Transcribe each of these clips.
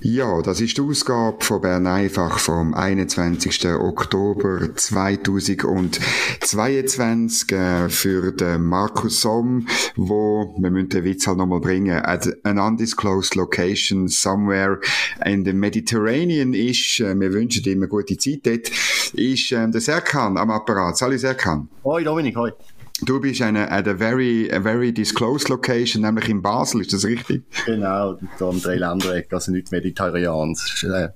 Ja, das ist die Ausgabe von Bern einfach vom 21. Oktober 2022 äh, für den Markus Somm, wo, wir müssen den Witz halt nochmal bringen, at an undisclosed location somewhere in the Mediterranean ist, äh, wir wünschen ihm eine gute Zeit dort, ist äh, der Serkan am Apparat. Salut Serkan. Hoi Dominik, hoi. Du bist eine, at a very, a very disclosed location, nämlich in Basel, ist das richtig? Genau, da am Dreiländereck, also nicht Mediterrans. Äh,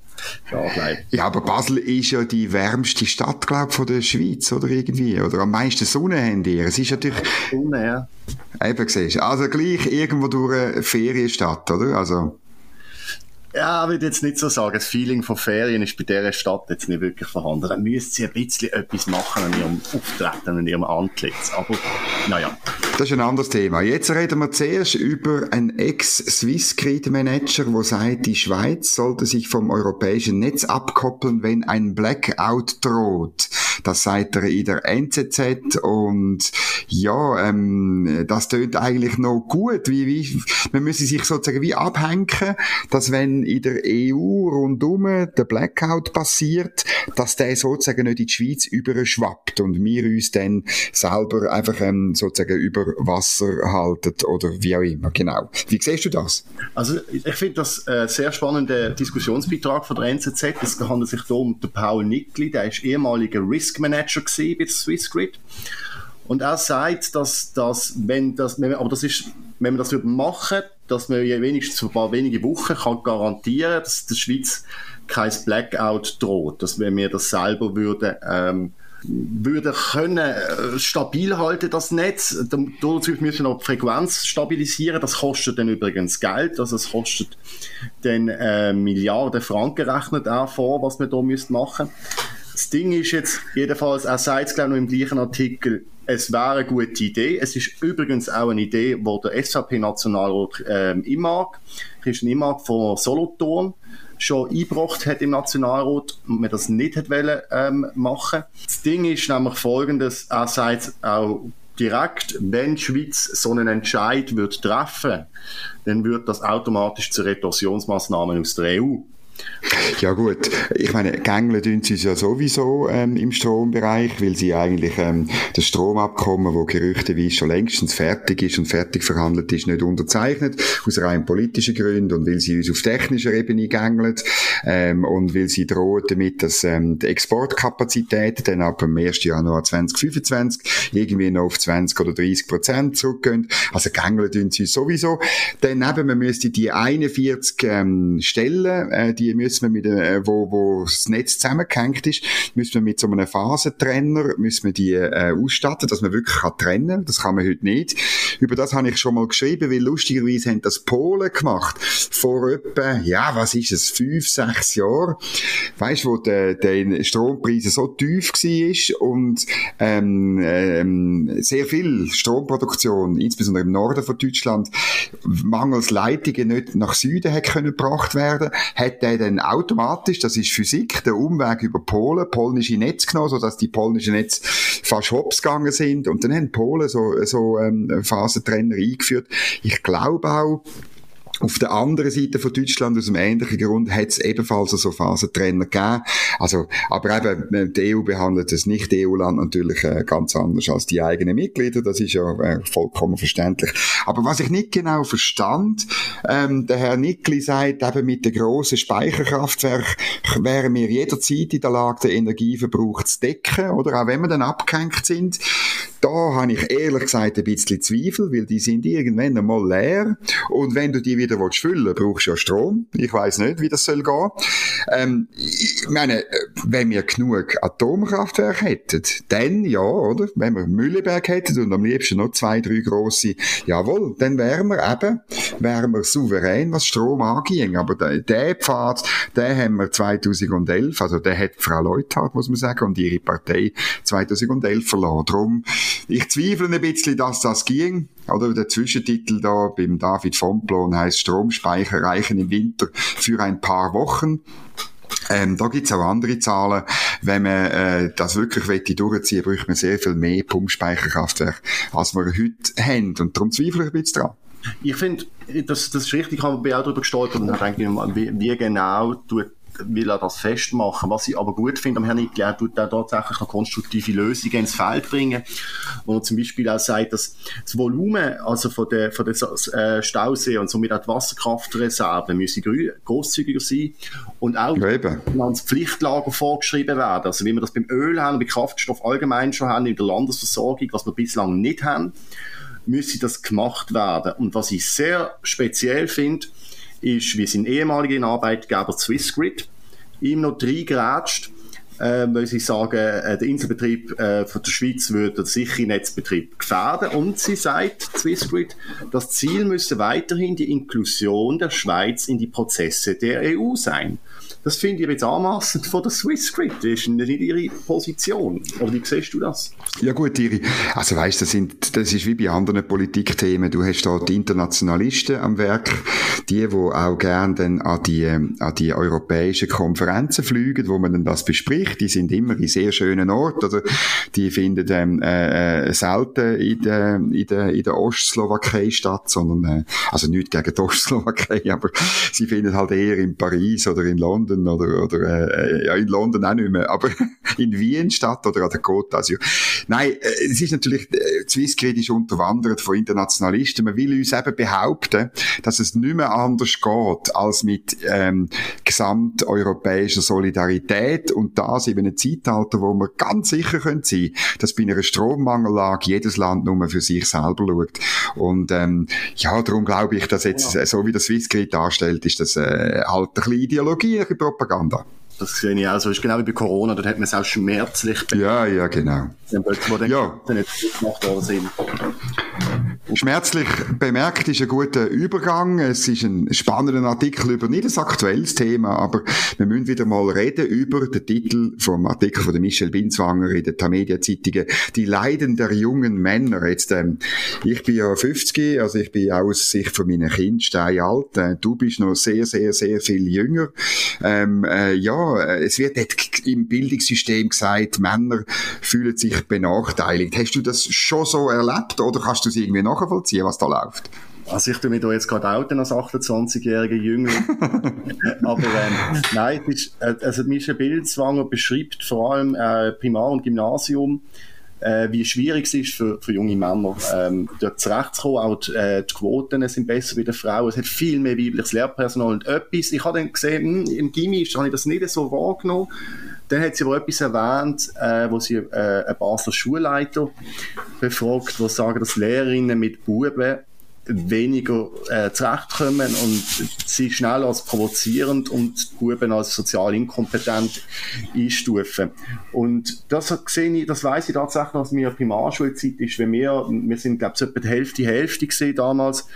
ja, aber Basel ist ja die wärmste Stadt, glaube ich, von der Schweiz, oder irgendwie? Oder am meisten Sonne haben die. Es ist natürlich... Sonne, ja. Eben, siehst Also gleich irgendwo durch eine Ferienstadt, oder? Also... Ja, ich würde jetzt nicht so sagen. Das Feeling von Ferien ist bei dieser Stadt jetzt nicht wirklich vorhanden. Dann müsste sie ein bisschen etwas machen an ihrem Auftreten, an ihrem Antlitz. Aber, naja. Das ist ein anderes Thema. Jetzt reden wir zuerst über einen Ex-Swissgrid-Manager, der sagt, die Schweiz sollte sich vom europäischen Netz abkoppeln, wenn ein Blackout droht. Das sagt er in der NZZ und ja, ähm, das tönt eigentlich noch gut. Wie, wie, man müsse sich sozusagen wie abhängen, dass wenn in der EU rundum der Blackout passiert, dass der sozusagen nicht in die Schweiz überschwappt und wir uns dann selber einfach ähm, sozusagen über Wasser halten oder wie auch immer. Genau. Wie siehst du das? Also ich finde das ein sehr spannender Diskussionsbeitrag von der NZZ. Es handelt sich hier um den Paul Nickli, der ist ehemaliger Risk Manager bei der Swissgrid. Und er sagt, dass, dass wenn das, aber das ist, wenn man das machen würde, dass man wenigstens ein paar wenige Wochen kann garantieren, dass der Schweiz kein Blackout droht, dass wenn wir das selber würden, ähm, würde können äh, stabil halten das Netz. Dazu müssen wir noch die Frequenz stabilisieren. Das kostet dann übrigens Geld. Also es kostet dann äh, Milliarden Franken rechnet auch vor, was wir da müssen machen. Das Ding ist jetzt jedenfalls, er sagt es glaube ich noch im gleichen Artikel, es wäre eine gute Idee. Es ist übrigens auch eine Idee, wo der SVP-Nationalrat ähm, Imag, Christian Imag von Solothurn, schon eingebracht hat im Nationalrat und man das nicht hat wollen, ähm, machen. Das Ding ist nämlich folgendes, er sagt auch direkt, wenn die Schweiz so einen Entscheid wird treffen, dann wird das automatisch zu Retorsionsmaßnahmen aus der EU. Ja gut, ich meine, gängeln tun sie ja sowieso ähm, im Strombereich, weil sie eigentlich ähm, das Stromabkommen, wo gerüchteweise schon längstens fertig ist und fertig verhandelt ist, nicht unterzeichnet, aus rein politischen Gründen und weil sie uns auf technischer Ebene gängeln ähm, und weil sie drohen damit, dass ähm, die Exportkapazitäten dann ab dem 1. Januar 2025 irgendwie noch auf 20 oder 30 Prozent zurückgehen. Also gängeln tun sie sowieso. Dann eben, man müsste die 41 ähm, Stellen, äh, die müssen wir mit, äh, wo, wo das Netz zusammengehängt ist, müssen wir mit so einem Phasentrenner, müssen wir die äh, ausstatten, dass man wirklich kann trennen Das kann man heute nicht. Über das habe ich schon mal geschrieben, weil lustigerweise haben das Polen gemacht. Vor etwa, ja, was ist es, fünf, sechs Jahren. Weißt du, wo der, der Strompreis so tief war und ähm, ähm, sehr viel Stromproduktion, insbesondere im Norden von Deutschland, mangels Leitungen nicht nach Süden hat gebracht werden, hat dann automatisch, das ist Physik, den Umweg über Polen, polnische Netz genommen, sodass die polnischen Netze fast hops gegangen sind. Und dann haben Polen so, so ähm, Phasentrenner eingeführt. Ich glaube auch, auf der anderen Seite von Deutschland, aus einem ähnlichen Grund, hat es ebenfalls so Phasentrenner gegeben. Also, aber eben, die EU behandelt das Nicht-EU-Land natürlich äh, ganz anders als die eigenen Mitglieder. Das ist ja äh, vollkommen verständlich. Aber was ich nicht genau verstand, ähm, der Herr Nickli sagt, eben mit den grossen Speicherkraftwerken wären wir jederzeit in der Lage, den Energieverbrauch zu decken, oder auch wenn wir dann abgehängt sind. Da habe ich ehrlich gesagt ein bisschen Zweifel, weil die sind irgendwann einmal leer. Und wenn du die wieder wieder füllen willst, brauchst du ja Strom. Ich weiß nicht, wie das soll gehen. Ähm, ich meine, wenn wir genug Atomkraftwerke hätten, dann ja, oder? Wenn wir Mühleberg hätten und am liebsten noch zwei, drei grosse, jawohl, dann wären wir eben wären wir souverän, was Strom anging. Aber der, der Pfad, den haben wir 2011, also der hat Frau Leuthardt, muss man sagen, und ihre Partei 2011 verloren. Darum, ich zweifle ein bisschen, dass das ging. Oder der Zwischentitel da beim David Fonplon heißt Stromspeicher reichen im Winter für ein paar Wochen. Ähm, da gibt's auch andere Zahlen. Wenn man äh, das wirklich wette durchziehen bräuchte man sehr viel mehr Pumpspeicherkraftwerke, als wir heute haben. Und darum zweifle ich ein bisschen dran. Ich finde, das, das ist richtig, haben wir auch darüber gestolpert und dann denke ich, wie, wie genau tut will er das festmachen. Was ich aber gut finde am Herrn Nickli, er tut da tatsächlich noch konstruktive Lösungen ins Feld bringen, wo er zum Beispiel auch sagt, dass das Volumen also von der, von der äh, Stausee und somit auch die Wasserkraftreserven müssen großzügiger sein und auch ja, Pflichtlager vorgeschrieben werden. Also wie wir das beim Öl haben bei Kraftstoff allgemein schon haben in der Landesversorgung, was wir bislang nicht haben, müsse das gemacht werden. Und was ich sehr speziell finde, ist, wie sein ehemaliger Arbeitgeber Swissgrid ihm noch reingeratscht, äh, weil sie sagen, äh, der Inselbetrieb äh, von der Schweiz würde den sicheren Netzbetrieb gefährden. Und sie sagt, Swissgrid, das Ziel müsse weiterhin die Inklusion der Schweiz in die Prozesse der EU sein. Das finde ich jetzt anmassend von der Swissgrid. Das ist nicht ihre Position. Oder wie siehst du das? Ja gut, Iri. Also weißt, das sind, das ist wie bei anderen Politikthemen. Du hast da die Internationalisten am Werk, die, wo auch gern dann an die, an die europäischen Konferenzen fliegen, wo man dann das bespricht. Die sind immer in sehr schönen Orten. Oder die finden ähm, äh, äh, selten in der, in der, in der Ostslowakei statt, sondern äh, also nicht gegen die Ostslowakei, aber sie finden halt eher in Paris oder in London London oder, oder äh, ja, in London auch nicht mehr, aber in Wien statt oder an der Côte d'Azur. Nein, äh, es ist natürlich, äh, Swissgrid ist unterwandert von Internationalisten. Man will uns eben behaupten, dass es nicht mehr anders geht als mit ähm, gesamteuropäischer Solidarität und das in einem Zeitalter, wo wir ganz sicher können sein, dass bei einer Strommangellage jedes Land nur für sich selber schaut. Und ähm, ja, darum glaube ich, dass jetzt, äh, so wie das Swissgrid darstellt, ist das äh, halt ein bisschen Ideologie, ein Propaganda. Das sehe ich auch so. Ist genau wie bei Corona, dort hat man es auch schmerzlich Ja, ja, genau. Wo dann ja. nicht gemacht worden sind. Schmerzlich bemerkt ist ein guter Übergang. Es ist ein spannender Artikel über nicht ein aktuelles Thema, aber wir müssen wieder mal reden über den Titel vom Artikel von Michelle Binswanger in der Tamedia Zeitungen. Die Leiden der jungen Männer. Jetzt, ähm, ich bin ja 50, also ich bin aus Sicht von meinen Kindern alt. Äh, du bist noch sehr, sehr, sehr viel jünger. Ähm, äh, ja, es wird im Bildungssystem gesagt, Männer fühlen sich benachteiligt. Hast du das schon so erlebt oder kannst du es irgendwie nachvollziehen, was da läuft? Also ich tue mich da jetzt gerade outen als 28-jähriger Jüngling. Aber ähm, nein, es ist, äh, also Michel Bildzwanger beschreibt vor allem äh, Primar- und Gymnasium, äh, wie schwierig es ist für, für junge Männer, ähm, dort zurechtzukommen. Auch die, äh, die Quoten sind besser wie der Frauen. Es hat viel mehr weibliches Lehrpersonal und etwas. Ich habe dann gesehen, mh, im Gimmi habe ich das nicht so wahrgenommen. Dann hat sie aber etwas erwähnt, äh, wo sie äh, einen Basler Schulleiter befragt, wo sagen, dass Lehrerinnen mit Buben weniger äh, zurechtkommen und sie schnell als provozierend und Buben als sozial inkompetent einstufen. Und das sehe ich, das weiß ich tatsächlich aus meiner Primarschulzeit ist, wenn wir, wir sind glaube ich etwa die Hälfte, Hälfte gesehen damals,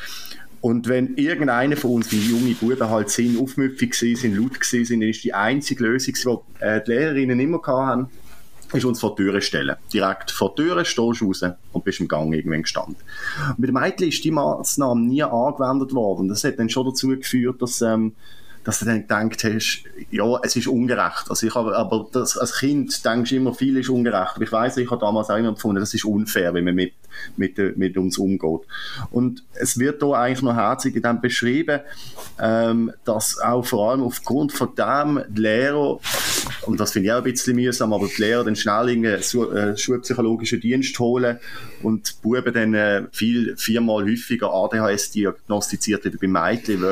und wenn irgendeiner von uns, wie junge Buben halt sind, aufmüpfig sind, laut sind, dann ist die einzige Lösung, die äh, die Lehrerinnen immer hatten, ist uns vor die Türe stellen. Direkt vor die Türe stehst du raus und bist im Gang irgendwann gestanden. Mit dem Mädchen ist die Maßnahme nie angewendet worden. Das hat dann schon dazu geführt, dass, ähm, dass du dann gedacht hast, ja, es ist ungerecht. Also ich habe, aber das, als Kind denkst du immer, viel ist ungerecht. Aber ich weiß, ich habe damals auch immer empfunden, das ist unfair, wenn man mit mit, mit uns umgeht. Und es wird da eigentlich noch herzig dann beschrieben, ähm, dass auch vor allem aufgrund von dem Lehrer, und das finde ich auch ein bisschen mühsam, aber die Lehrer dann schnell einen äh, schulpsychologischen Dienst holen und die Buben dann äh, viel, viermal häufiger ADHS diagnostiziert wie bei Mädchen.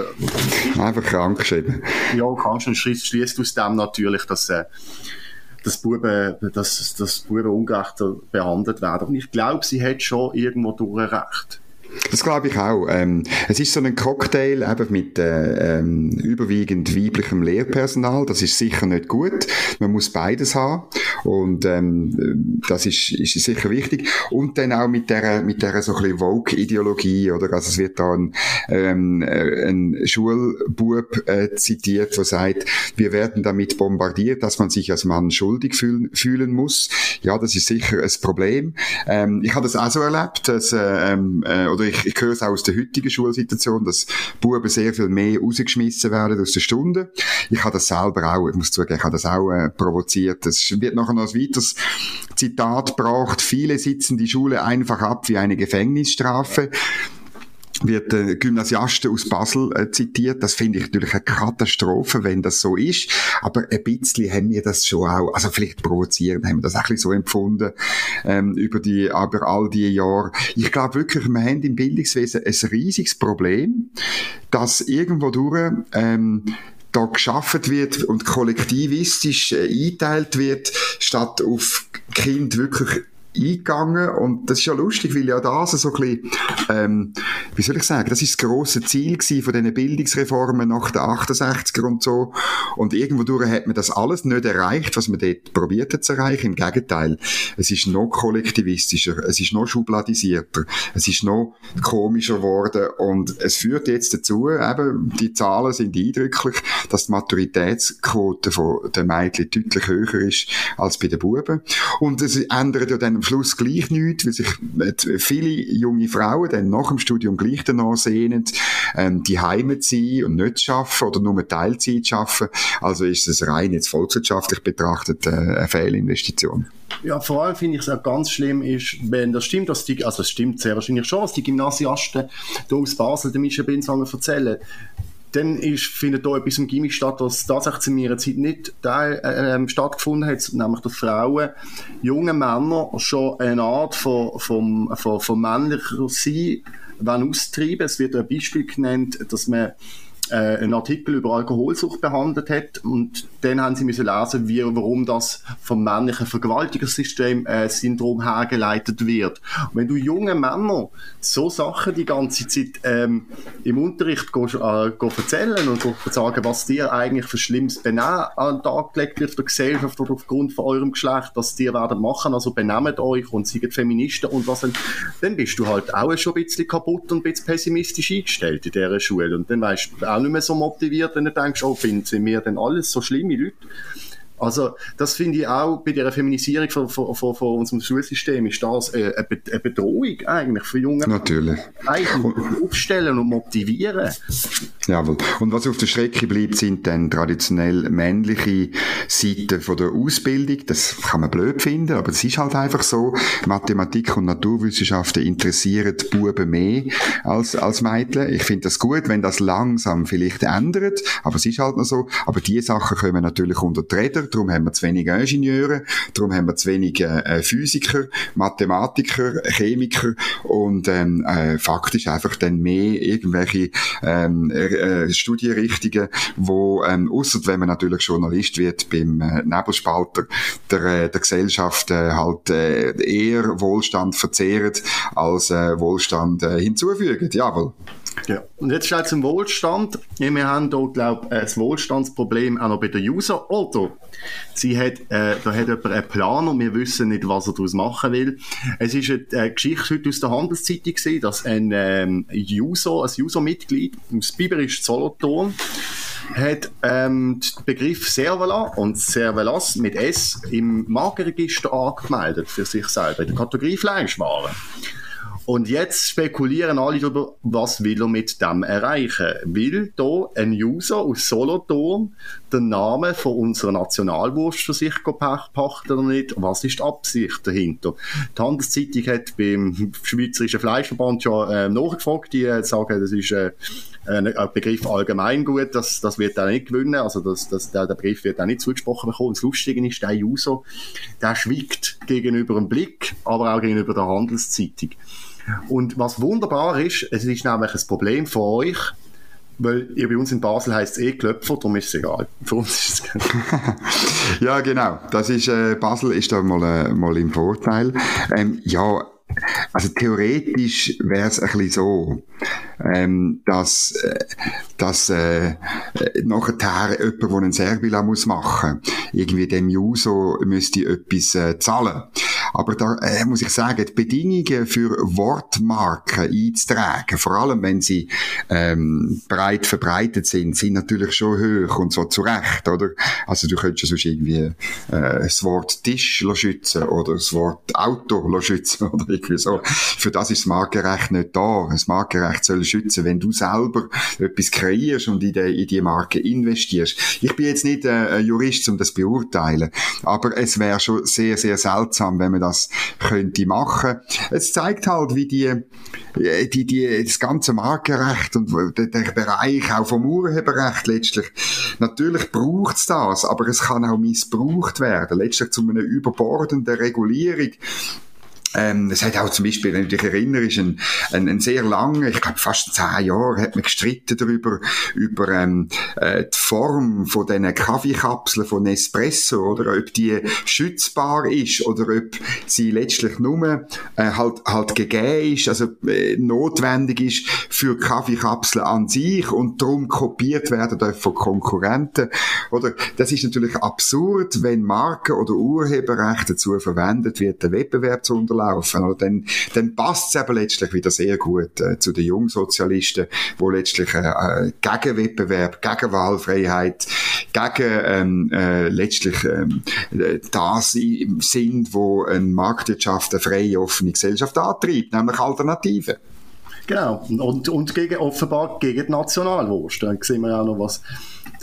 Einfach krank geschrieben. Ja, krank und schließt aus dem natürlich, dass äh, dass Buben, dass, dass Buben ungerechter behandelt werden. Und ich glaube, sie hat schon irgendwo durch recht. Das glaube ich auch. Ähm, es ist so ein Cocktail eben mit äh, ähm, überwiegend weiblichem Lehrpersonal. Das ist sicher nicht gut. Man muss beides haben. Und ähm, das ist, ist sicher wichtig. Und dann auch mit der, mit der so ein bisschen Vogue-Ideologie, oder? Also es wird da ein, ähm, äh, ein Schulbub äh, zitiert, der sagt, wir werden damit bombardiert, dass man sich als Mann schuldig fühlen, fühlen muss. Ja, das ist sicher ein Problem. Ähm, ich habe das auch so erlebt, dass, äh, ähm, äh, oder ich, ich höre es auch aus der heutigen Schulsituation, dass Buben sehr viel mehr rausgeschmissen werden aus der Stunde. Ich habe das selber auch, ich muss zugeben, ich habe das auch äh, provoziert. Es wird nachher noch ein weiteres Zitat gebracht. Viele sitzen die Schule einfach ab wie eine Gefängnisstrafe wird der Gymnasiasten aus Basel äh, zitiert. Das finde ich natürlich eine Katastrophe, wenn das so ist. Aber ein bisschen haben wir das schon auch, also vielleicht provozieren, haben wir das auch ein bisschen so empfunden ähm, über die, aber all die Jahre. Ich glaube wirklich, wir haben im Bildungswesen ein riesiges Problem, dass irgendwo durch ähm, da geschaffen wird und kollektivistisch äh, eingeteilt wird, statt auf Kind wirklich eingegangen. Und das ist ja lustig, weil ja das so ein bisschen, ähm, wie soll ich sagen, das ist das grosse Ziel von diesen Bildungsreformen nach den 68er und so. Und irgendwo durch hat man das alles nicht erreicht, was man dort probiert hat zu erreichen, im Gegenteil, es ist noch kollektivistischer, es ist noch schubladisierter, es ist noch komischer geworden. Und es führt jetzt dazu, eben, die Zahlen sind eindrücklich, dass die Maturitätsquote den Mädchen deutlich höher ist als bei den Buben. Und es ändert ja dann Schluss gleich nichts, weil sich viele junge Frauen dann nach dem Studium gleich danach sehnen, ähm, die Heime zu sein und nicht zu arbeiten oder nur Teilzeit zu arbeiten. Also ist es rein jetzt volkswirtschaftlich betrachtet äh, eine Fehlinvestition. Ja, vor allem finde ich es auch ganz schlimm, ist, wenn das stimmt, dass die, also es stimmt sehr wahrscheinlich schon, was die Gymnasiasten hier aus Basel, der Michel Binswanger erzählen, dann ist, findet da etwas im Gimmick statt, was tatsächlich zu meiner Zeit nicht da, äh, stattgefunden hat, nämlich dass Frauen, junge Männer schon eine Art von, von, von, von männlicher Sein austreiben. Es wird ein Beispiel genannt, dass man äh, einen Artikel über Alkoholsucht behandelt hat. Und dann haben sie müssen lesen, wie, warum das vom männlichen Vergewaltigungssystem äh, Syndrom hergeleitet wird. Und wenn du junge Männer so Sachen die ganze Zeit ähm, im Unterricht gehst, äh, gehst erzählen und gehst sagen, was dir eigentlich für schlimmes Benehmen an den Tag gelegt wird der Gesellschaft oder aufgrund von eurem Geschlecht, dass die werden machen, also benehmt euch und seid Feministen und was dann, dann bist du halt auch schon ein bisschen kaputt und ein bisschen pessimistisch eingestellt in dieser Schule. Und dann weißt du auch nicht mehr so motiviert, wenn du denkst, oh, sind wir denn alles so schlimme Leute? Also, das finde ich auch bei der Feminisierung von, von, von, von unserem Schulsystem ist das äh, eine Bedrohung eigentlich für junge Natürlich. Eigentlich aufstellen und motivieren. Jawohl. Und was auf der Strecke bleibt, sind dann traditionell männliche Seiten von der Ausbildung. Das kann man blöd finden, aber es ist halt einfach so. Mathematik und Naturwissenschaften interessieren die Buben mehr als, als Mädchen. Ich finde das gut, wenn das langsam vielleicht ändert, aber es ist halt noch so. Aber die Sachen kommen natürlich unter die Räder darum haben wir zu wenig Ingenieure, darum haben wir zu wenig äh, Physiker, Mathematiker, Chemiker und ähm, äh, faktisch einfach dann mehr irgendwelche ähm, äh, Studienrichtungen, wo ähm, außer wenn man natürlich Journalist wird beim äh, Nebelspalter der, äh, der Gesellschaft äh, halt äh, eher Wohlstand verzehrt als äh, Wohlstand äh, hinzufügen. Jawohl. Ja. Und jetzt schnell zum Wohlstand. wir haben hier, glaube ich, ein Wohlstandsproblem auch noch bei der User. Oder sie hat, äh, da hat jemand einen Plan und wir wissen nicht, was er daraus machen will. Es ist eine, Geschichte heute aus der Handelszeitung gesehen, dass ein ähm, User, ein User-Mitglied aus Biberisch Solothurn hat ähm, den Begriff Servala und Servalas mit S im Markenregister angemeldet für sich selber, in der Kategorie Fleischwaren. Und jetzt spekulieren alle darüber, was will er mit dem erreichen. Will da ein User aus Solothurn den Namen von unserer Nationalwurst für sich pachten oder nicht? Was ist die Absicht dahinter? Die Handelszeitung hat beim Schweizerischen Fleischverband schon äh, nachgefragt, die äh, sagen, das ist äh, ein Begriff allgemeingut, das, das wird er nicht gewinnen, also das, das, der, der Begriff wird auch nicht zugesprochen bekommen. Und das Lustige ist, der User, der schwiegt gegenüber dem Blick, aber auch gegenüber der Handelszeitung. Und was wunderbar ist, es ist nämlich ein Problem für euch, weil ihr bei uns in Basel heißt es eh Klöpfer, darum ist es egal. Für uns ist es Ja, genau. Das ist, äh, Basel ist da mal, äh, mal im Vorteil. Ähm, ja, also theoretisch wäre es ein bisschen so, ähm, dass, äh, dass äh, nachher jemand, der einen Serbila muss machen irgendwie dem User müsste etwas äh, zahlen. Aber da äh, muss ich sagen, die Bedingungen für Wortmarken einzutragen, vor allem wenn sie ähm, breit verbreitet sind, sind natürlich schon hoch und so zu Recht, oder? Also du könntest sonst irgendwie äh, das Wort Tisch schützen oder das Wort Auto schützen oder irgendwie so. Für das ist das Markenrecht nicht da. Das Markenrecht soll schützen, wenn du selber etwas kreierst und in die, in die Marke investierst. Ich bin jetzt nicht äh, ein Jurist, um das zu beurteilen, aber es wäre schon sehr, sehr seltsam, wenn man das könnte machen. Es zeigt halt, wie die, äh, die, die, das ganze Markenrecht und der, der Bereich auch vom Urheberrecht letztlich, natürlich braucht es das, aber es kann auch missbraucht werden, letztlich zu einer überbordenden Regulierung ähm, es hat auch zum Beispiel, wenn du dich erinnerst, ein, ein, ein sehr lange, ich glaube fast zehn Jahre, hat man gestritten darüber, über ähm, äh, die Form von diesen Kaffeekapseln von Nespresso, oder ob die schützbar ist oder ob sie letztlich nur äh, halt, halt gegeben ist, also äh, notwendig ist für Kaffeekapseln an sich und darum kopiert werden darf von Konkurrenten. Oder das ist natürlich absurd, wenn Marken oder Urheberrecht dazu verwendet wird, den Wettbewerb zu unterlassen laufen. Oder dann, dann passt es eben letztlich wieder sehr gut äh, zu den Jungsozialisten, wo letztlich äh, äh, gegen Wettbewerb, gegen Wahlfreiheit, gegen ähm, äh, letztlich ähm, das sind, wo eine Marktwirtschaft, eine freie, offene Gesellschaft antreibt, nämlich Alternativen. Genau, und, und gegen, offenbar gegen die Nationalwurst. Dann sehen wir auch noch, was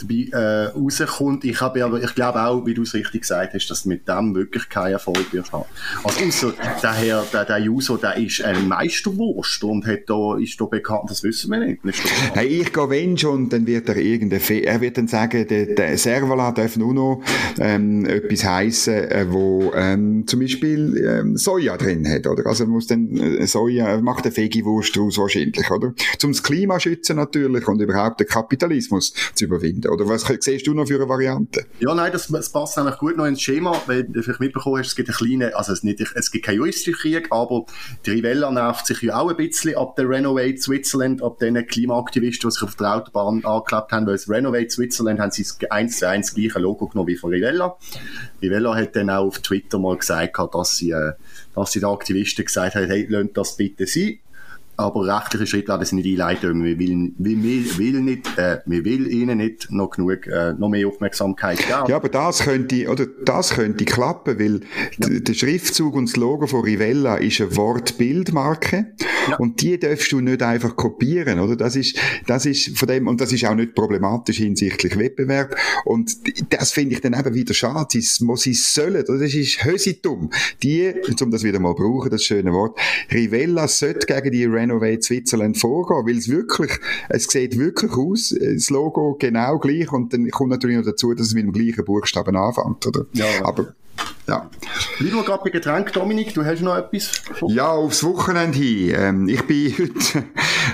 dabei äh, rauskommt. Ich, habe aber, ich glaube auch, wie du es richtig gesagt hast, dass du mit dem wirklich keinen Erfolg wird haben. Also außer der Herr, der, der User, der ist ein Meisterwurst und hat da, ist da bekannt, das wissen wir nicht. Hey, ich gehe wenn schon, dann wird er irgendein, er wird dann sagen, der, der Servola darf nur noch ähm, etwas heissen, äh, wo ähm, zum Beispiel ähm, Soja drin hat, oder? Also muss dann äh, Soja, macht eine Veggie-Wurst daraus wahrscheinlich, oder? Zum das Klima schützen natürlich und überhaupt den Kapitalismus zu überwinden. Oder was siehst du noch für eine Variante? Ja, nein, das, das passt eigentlich gut noch ins Schema, weil du vielleicht mitbekommen hast, es gibt eine kleine, also es, nicht, es gibt keinen juristischen Krieg, aber die Rivella nervt sich ja auch ein bisschen ab der Renovate Switzerland, ab den Klimaaktivisten, die sich auf der Autobahn angeklebt haben, weil das Renovate Switzerland haben sie eins zu eins gleiche Logo genommen wie von Rivella. Rivella hat dann auch auf Twitter mal gesagt, dass sie, äh, dass sie den Aktivisten gesagt haben, hey, lasst das bitte sein aber rechtliche Schritte werden sie nicht einleiten, wir will, wir will nicht, äh, wir will ihnen nicht noch genug, äh, noch mehr Aufmerksamkeit geben. Ja, aber das könnte, oder, das könnte klappen, weil ja. der Schriftzug und das Logo von Rivella ist eine Wortbildmarke ja. und die darfst du nicht einfach kopieren, oder? Das ist, das ist von dem, und das ist auch nicht problematisch hinsichtlich Wettbewerb und das finde ich dann eben wieder schade, sie, sie sollen, oder? das ist hösitum, die, um das wieder mal brauchen, das schöne Wort, Rivella sollte gegen die Renovate Switzerland vorgehen, weil es wirklich, es sieht wirklich aus, das Logo genau gleich und dann kommt natürlich noch dazu, dass es mit dem gleichen Buchstaben anfängt, oder? Ja. Aber ja. Bleiben wir gerade bei Getränk, Dominik, du hast noch etwas? Ja, aufs Wochenende hin. Ähm, ich bin heute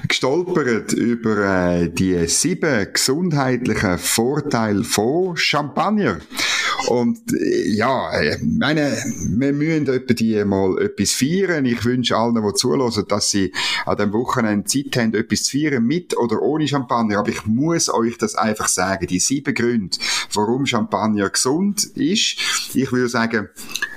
gestolpert über äh, die sieben gesundheitlichen Vorteile von Champagner. Und äh, ja, äh, meine, wir müssen etwa die mal etwas feiern. Ich wünsche allen, die zulassen, dass sie an dem Wochenende Zeit haben, etwas zu feiern, mit oder ohne Champagner. Aber ich muss euch das einfach sagen. Die sieben Gründe, warum Champagner gesund ist. Ich würde sagen,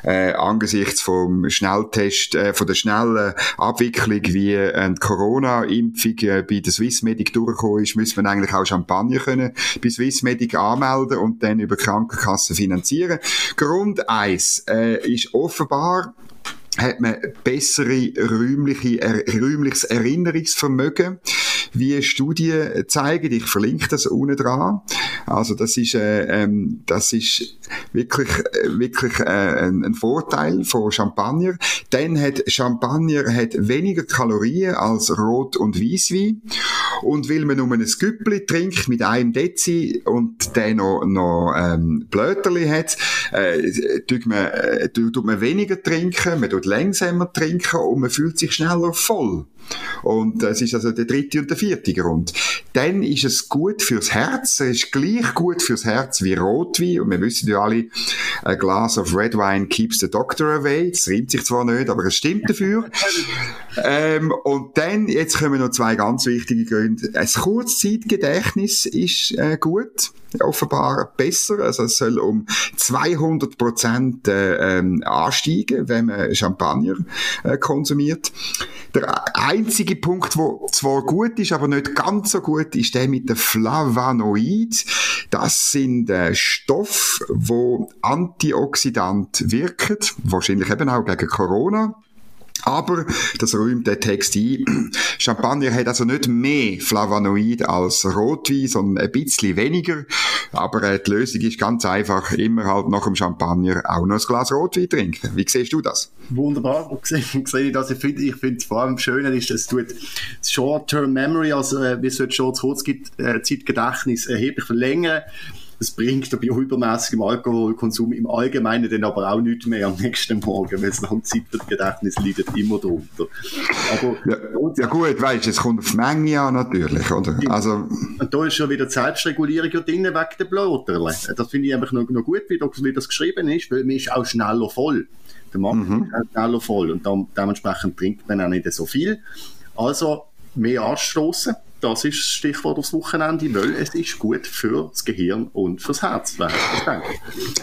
äh, angesichts vom Schnelltest, äh, von der schnellen Abwicklung, wie äh, die Corona-Impfung äh, bei der Swissmedic durchgekommen ist, müssen wir eigentlich auch Champagner können bei Swissmedic anmelden und dann über Krankenkassen finanzieren. Grund eins äh, ist offenbar hat man bessere räumliche, er, räumliches Erinnerungsvermögen wie Studien zeigen. Ich verlinke das unten dran. Also das ist, äh, ähm, das ist wirklich, äh, wirklich äh, ein, ein, Vorteil von Champagner. Dann hat Champagner hat weniger Kalorien als Rot- und Weißwein. Und weil man nur ein Güppli trinkt mit einem Dezi und der noch, noch ähm, Blöterli hat, äh, tut, man, äh, tut man weniger trinken, man tut langsamer trinken und man fühlt sich schneller voll. Und das ist also der dritte und der vierte Grund. Dann ist es gut fürs Herz. Es ist gleich gut fürs Herz wie Rotwein. Und wir wissen ja alle, a glass of red wine keeps the doctor away. Das reimt sich zwar nicht, aber es stimmt dafür. ähm, und dann, jetzt kommen noch zwei ganz wichtige Gründe. Ein Kurzzeitgedächtnis ist äh, gut offenbar besser. Also es soll um 200 Prozent äh, ähm, ansteigen, wenn man Champagner äh, konsumiert. Der einzige Punkt, wo zwar gut ist, aber nicht ganz so gut, ist der mit den Flavonoid. Das sind äh, Stoffe, wo antioxidant wirken, wahrscheinlich eben auch gegen Corona. Aber, das räumt der Text ein, Champagner hat also nicht mehr Flavonoid als Rotwein, sondern ein bisschen weniger. Aber äh, die Lösung ist ganz einfach, immer halt nach dem Champagner auch noch ein Glas Rotwein trinken. Wie siehst du das? Wunderbar, sehe ich das. Ich finde, ich finde vor allem schön ist, es tut Short-Term Memory, also äh, wie sollte schon das Kurzzeitgedächtnis erheblich verlängern. Es bringt bei übermäßigem Alkoholkonsum im Allgemeinen dann aber auch nicht mehr am nächsten Morgen, weil das Langzeitgedächtnis leidet immer drunter. Aber, ja, ja gut, weißt es kommt auf die Menge an natürlich, oder? Also, und da ist schon wieder die Selbstregulierung drin wegen der Bloterle. Das finde ich einfach noch, noch gut, wie das, wie das geschrieben ist, weil man ist auch schneller voll. Der Markt mhm. ist auch schneller voll und dann, dementsprechend trinkt man auch nicht so viel. Also mehr anstoßen das ist das Stichwort aufs Wochenende, weil es ist gut für das Gehirn und fürs Herz.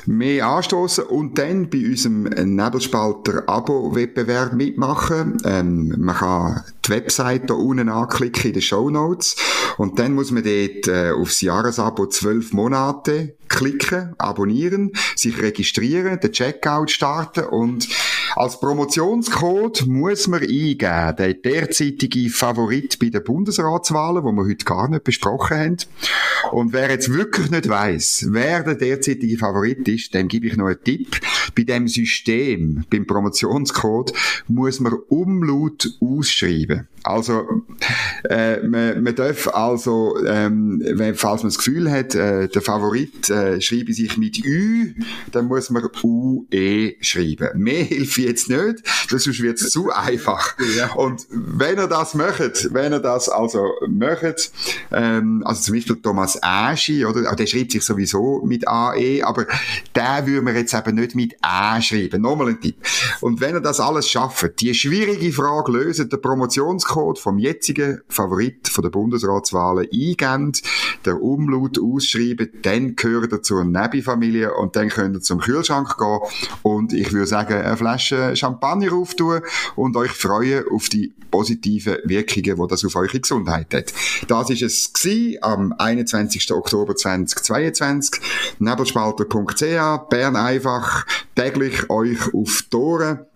Mehr anstoßen und dann bei unserem Nebelspalter-Abo-Wettbewerb mitmachen. Ähm, man kann die Webseite hier unten anklicken in den Show Notes und dann muss man dort äh, aufs Jahresabo zwölf Monate klicken, abonnieren, sich registrieren, den Checkout starten und als Promotionscode muss man eingeben, der derzeitige Favorit bei den Bundesratswahlen, wo wir heute gar nicht besprochen haben. Und wer jetzt wirklich nicht weiß, wer der derzeitige Favorit ist, dem gebe ich noch einen Tipp. Bei dem System, beim Promotionscode, muss man Umlaut ausschreiben. Also, äh, man, man darf also, ähm, wenn, falls man das Gefühl hat, äh, der Favorit äh, schreibe sich mit Ü, dann muss man UE schreiben. Mehr hilft jetzt nicht, sonst wird es zu einfach. Ja. Und wenn ihr das möchtet, wenn ihr das also möchtet, ähm, also zum Beispiel Thomas Aschi, oder, der schreibt sich sowieso mit AE, aber der würde man jetzt eben nicht mit A schreiben. Nochmal ein Tipp. Und wenn ihr das alles schafft, die schwierige Frage lösen, der Promotionscode vom jetzigen Favorit von der Bundesratswahlen eingeben, der Umlaut ausschreiben, dann gehört er zur Nebi-Familie und dann könnt ihr zum Kühlschrank gehen und ich würde sagen, eine Flasche Champagner auftun und euch freuen auf die positiven Wirkungen, die das auf eure Gesundheit hat. Das ist es gewesen, am 21. Oktober 2022. Nebelspalter.ch, Bern einfach, täglich euch auf die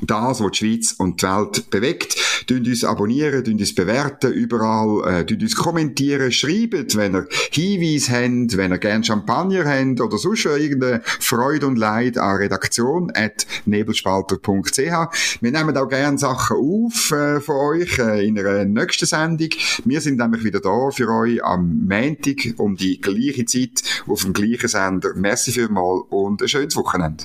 das, was die Schweiz und die Welt bewegt. Tünd uns abonnieren, tünd uns bewerten überall, äh, tünd uns kommentieren, schreibt, wenn ihr Hinweise habt, wenn ihr gerne Champagner habt oder sonst schon irgendeine Freude und Leid an Redaktion at nebelspalter.ch. Wir nehmen auch gerne Sachen auf äh, von euch äh, in einer nächsten Sendung. Wir sind nämlich wieder da für euch am Montag um die gleiche Zeit auf dem gleichen Sender. Merci vielmals und ein schönes Wochenende.